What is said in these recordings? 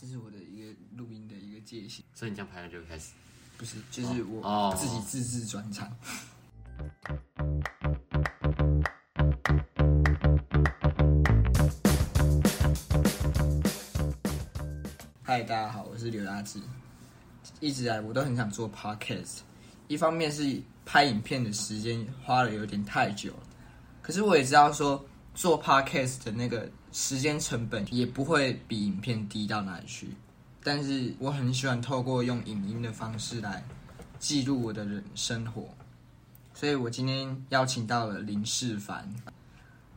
这是我的一个录音的一个界限，所以你这样拍了就开始。不是，就是我哦自己自制专场。嗨，大家好，我是刘大志。一直以来我都很想做 podcast，一方面是拍影片的时间花了有点太久了，可是我也知道说做 podcast 的那个时间成本也不会比影片低到哪里去。但是我很喜欢透过用影音的方式来记录我的人生活，所以我今天邀请到了林世凡。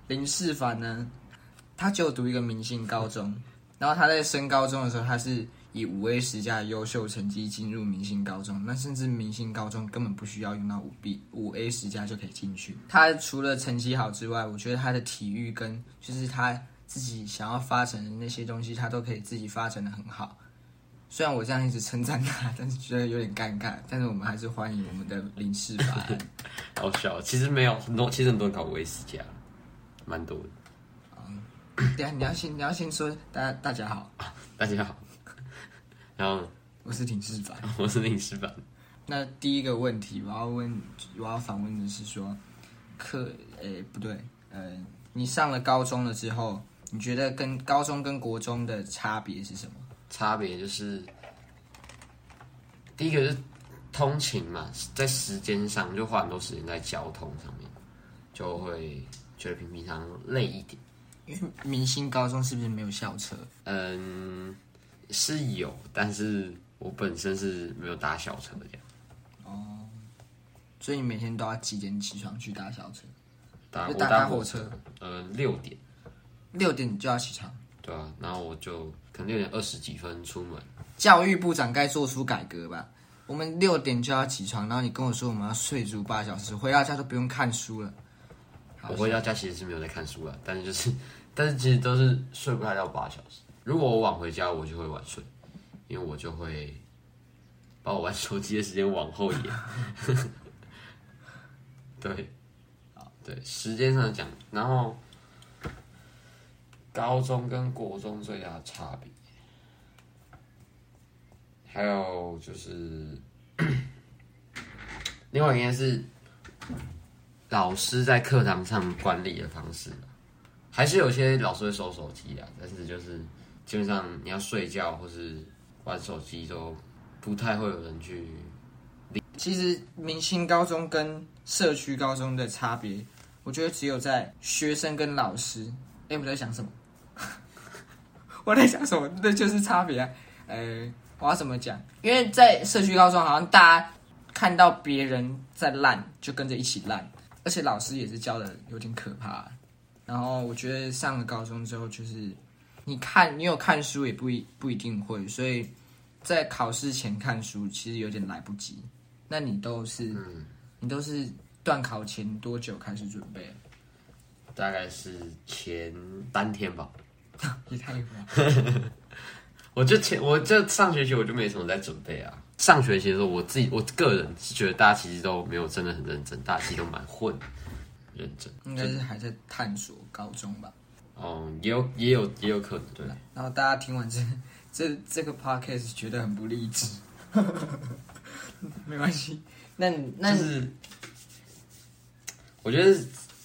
林世凡呢，他就读一个明星高中，然后他在升高中的时候，他是以五 A 十加的优秀成绩进入明星高中，那甚至明星高中根本不需要用到五 B 五 A 十加就可以进去。他除了成绩好之外，我觉得他的体育跟就是他自己想要发展的那些东西，他都可以自己发展的很好。虽然我这样一直称赞他，但是觉得有点尴尬。但是我们还是欢迎我们的林世凡。好笑，其实没有很多，其实很多人考五 A 十加，蛮多的。等一下你要先你要先说，大家大家好，大家好，然后我是林世凡。我是林师范，那第一个问题，我要问，我要反问的是说，课，诶、不对，呃，你上了高中了之后，你觉得跟高中跟国中的差别是什么？差别就是第一个是通勤嘛，在时间上就花很多时间在交通上面，就会觉得比平常累一点。因为明星高中是不是没有校车？嗯，是有，但是我本身是没有搭小车这样。所以你每天都要几点起床去搭小车？搭我搭搭搭火车，呃，六点，六点就要起床。对啊，然后我就可能六点二十几分出门，教育部长该做出改革吧？我们六点就要起床，然后你跟我说我们要睡足八小时，回到家都不用看书了。我回到家其实是没有在看书了，但是就是，但是其实都是睡不太到八小时。如果我晚回家，我就会晚睡，因为我就会把我玩手机的时间往后延。对，对，时间上讲，然后高中跟国中最大的差别，还有就是，另外一件是老师在课堂上管理的方式，还是有些老师会收手机啊，但是就是基本上你要睡觉或是玩手机都不太会有人去。其实明星高中跟社区高中的差别，我觉得只有在学生跟老师。哎，我在想什么？我在想什么？那就是差别啊。呃，我要怎么讲？因为在社区高中，好像大家看到别人在烂，就跟着一起烂，而且老师也是教的有点可怕。然后我觉得上了高中之后，就是你看你有看书也不一不一定会，所以在考试前看书其实有点来不及。那你都是、你都是断考前多久开始准备？大概是前三天吧。也太了。我就前我就上学期我就没什么在准备啊。上学期的时候，我自己我个人是觉得大家其实都没有真的很认真，大家其实都蛮混，认真。应该是还在探索高中吧。哦，也有也有也有可能对。然后大家听完这这这个 podcast 觉得很不励志，没关系。那那就是我觉得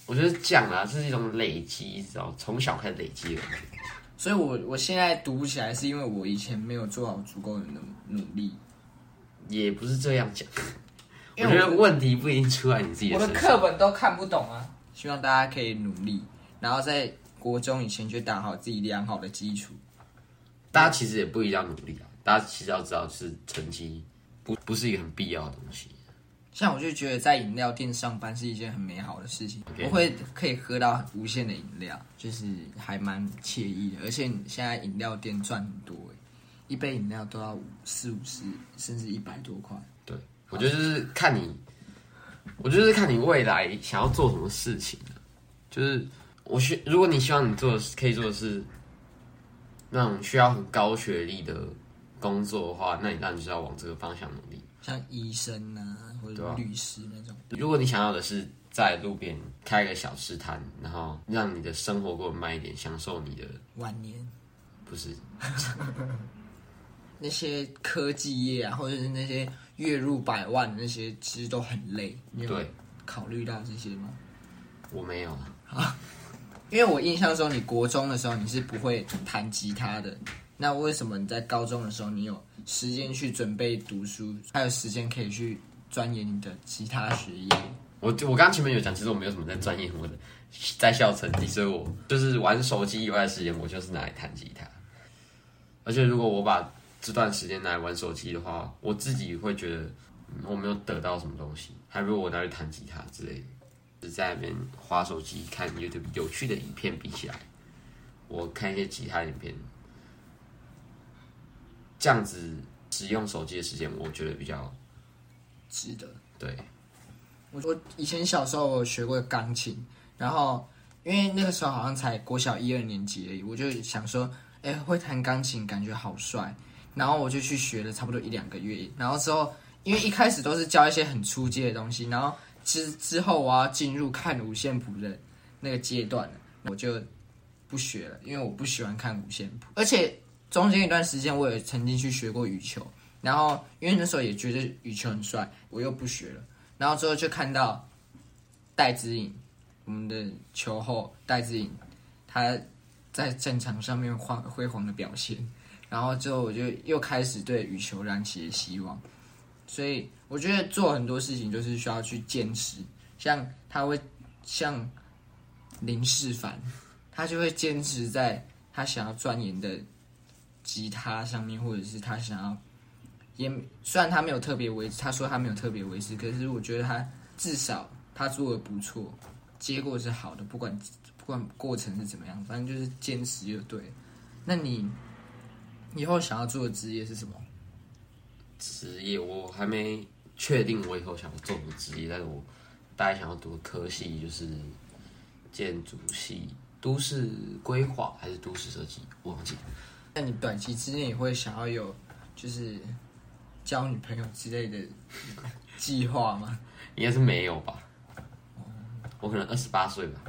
我觉得这样啊，这是一种累积，知道从小开始累积的。所以我我现在读不起来，是因为我以前没有做好足够的努努力。也不是这样讲，我觉得问题不一定出在你自己我的。课本都看不懂啊。希望大家可以努力，然后在国中以前就打好自己良好的基础。大家其实也不一定要努力啊，大家其实要知道是成绩不不是一个很必要的东西。像我就觉得在饮料店上班是一件很美好的事情我会可以喝到无限的饮料，就是还蛮惬意的。而且现在饮料店赚很多欸，一杯饮料都要五四五十，甚至一百多块。对，我觉得就是看你，我觉得是看你未来想要做什么事情啊就是我希，如果你希望你做的是可以做的是那种需要很高学历的工作的话，那你当然就是要往这个方向努力。像医生啊，或者律师那种，如果你想要的是在路边开个小吃摊，然后让你的生活过得慢一点，享受你的晚年不是 那些科技业啊，或者是那些月入百万的那些，其实都很累。你有对考虑到这些吗？我没有啊，因为我印象中，你国中的时候你是不会弹吉他的，那为什么你在高中的时候你有时间去准备读书，还有时间可以去钻研你的吉他学业？我我刚前面有讲，其实我没有什么在钻研我的在校成绩，所以我就是玩手机以外的时间，我就是拿来弹吉他。而且如果我把这段时间拿来玩手机的话，我自己会觉得我没有得到什么东西，还不如我拿去弹吉他之类的。只在那边划手机看 YouTube 有趣的影片比起来，我看一些其他影片，这样子使用手机的时间，我觉得比较值得。对。我我以前小时候我有学过钢琴，然后因为那个时候好像才国小一二年级而已，我就想说，哎，会弹钢琴感觉好帅，然后我就去学了差不多一两个月，然后之后因为一开始都是教一些很初阶的东西，然后之之后我要进入看五线谱的那个阶段了，我就不学了，因为我不喜欢看五线谱，而且中间一段时间我也曾经去学过羽球，然后因为那时候也觉得羽球很帅，我又不学了。然后之后就看到戴资颖，我们的球后戴资颖，他在战场上面辉辉煌的表现，然后之后我就又开始对羽球燃起了希望，所以我觉得做很多事情就是需要去坚持，像他会像林世凡，他就会坚持在他想要钻研的吉他上面，或者是他想要。也虽然他没有特别维持，他说他没有特别维持，可是我觉得他至少他做的不错，结果是好的，不管不管过程是怎么样，反正就是坚持就对。那你以后想要做的职业是什么？职业我还没确定我以后想要做什么职业，但是我大概想要读的科系就是建筑系、都市规划还是都市设计，我忘记。那你短期之内也会想要有就是交女朋友之类的计划吗？应该是没有吧？我可能二十八岁吧，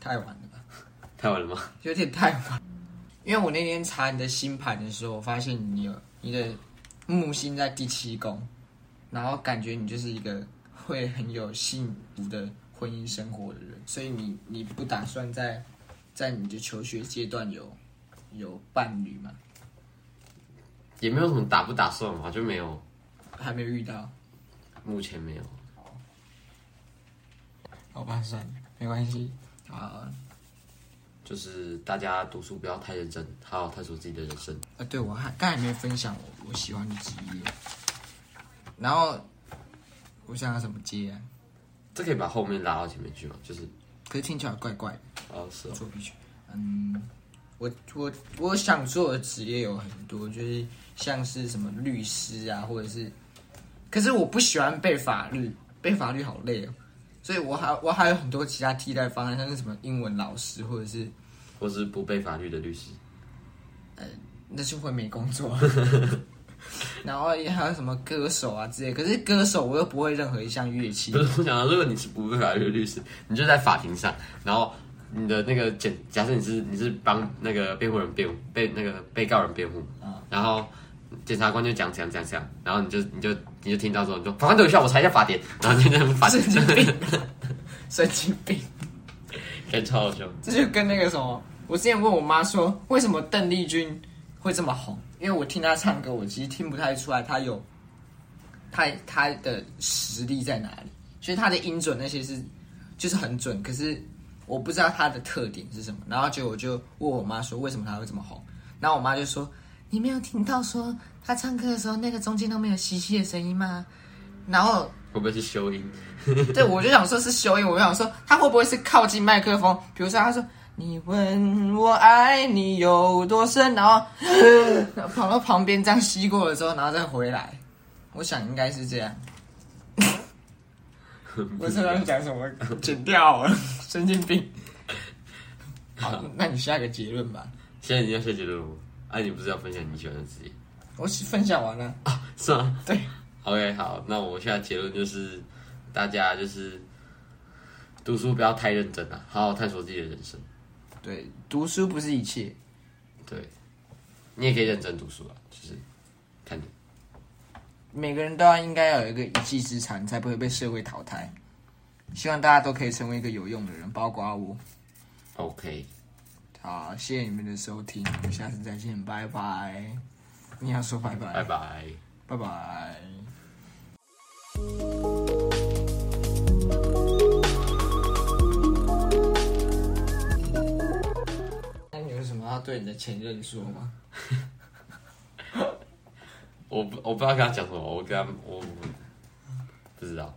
太晚了吧，太晚了吗？有点太晚。因为我那天查你的星盘的时候，我发现你有你的木星在第七宫，然后感觉你就是一个会很有幸福的婚姻生活的人，所以你你不打算在在你的求学阶段有有伴侣吗？也没有什么打不打算嘛，就没有，还没有遇到？目前没有。好吧，算了，没关系。啊就是大家读书不要太认真，好好探索自己的人生。啊，对，我还刚才没有分享我我喜欢的职业，然后我想要什么接啊？这可以把后面拉到前面去吗？就是可是听起来怪怪的。哦，是哦，做必须。嗯，我我我想做的职业有很多，就是像是什么律师啊，或者是，可是我不喜欢背法律，背法律好累哦，所以我还我还有很多其他替代方案，像是什么英文老师，或者是或是不背法律的律师。呃那就会没工作。然后也还有什么歌手啊之类，可是歌手我又不会任何一项乐器不，是，我想到，如果你是不背法律的律师，你就在法庭上，然后你的那个检，假设你是你是帮那个辩护人辩护，被那个被告人辩护，然后检察官就讲讲讲讲，然后你就你就你就听到说，你就法官等一下，我查一下法典，然后就在那边法神，经病，神经病。感觉超好笑。这就跟那个什么，我之前问我妈说，为什么邓丽君会这么红？因为我听她唱歌，我其实听不太出来她有她她的实力在哪里，所以她的音准那些是就是很准，可是我不知道她的特点是什么。然后结果我就问我妈说，为什么她会这么红？然后我妈就说，你没有听到说他唱歌的时候那个中间都没有吸气的声音吗？然后会不会是修音？对，我就想说是修音，我就想说他会不会是靠近麦克风？比如说他说你问我爱你有多深，然后然后 跑到旁边这样吸过了之后，然后再回来，我想应该是这样。我知道讲什么，剪掉了，神经病。好，那你下个结论吧。现在你要下结论了吗？啊，你不是要分享你喜欢的职业？我是分享完了啊，是吗？对，OK，好，那我现在结论就是，大家就是读书不要太认真啊，好好探索自己的人生。对，读书不是一切。对，你也可以认真读书啊，就是看你。每个人都要应该要有一个一技之长，才不会被社会淘汰。希望大家都可以成为一个有用的人，包括我。OK，好，谢谢你们的收听，我们下次再见，拜拜。你要说拜拜，拜拜。拜拜。那你有什么要对你的前任说吗？我不我不知道跟他讲什么，我跟他我我不知道。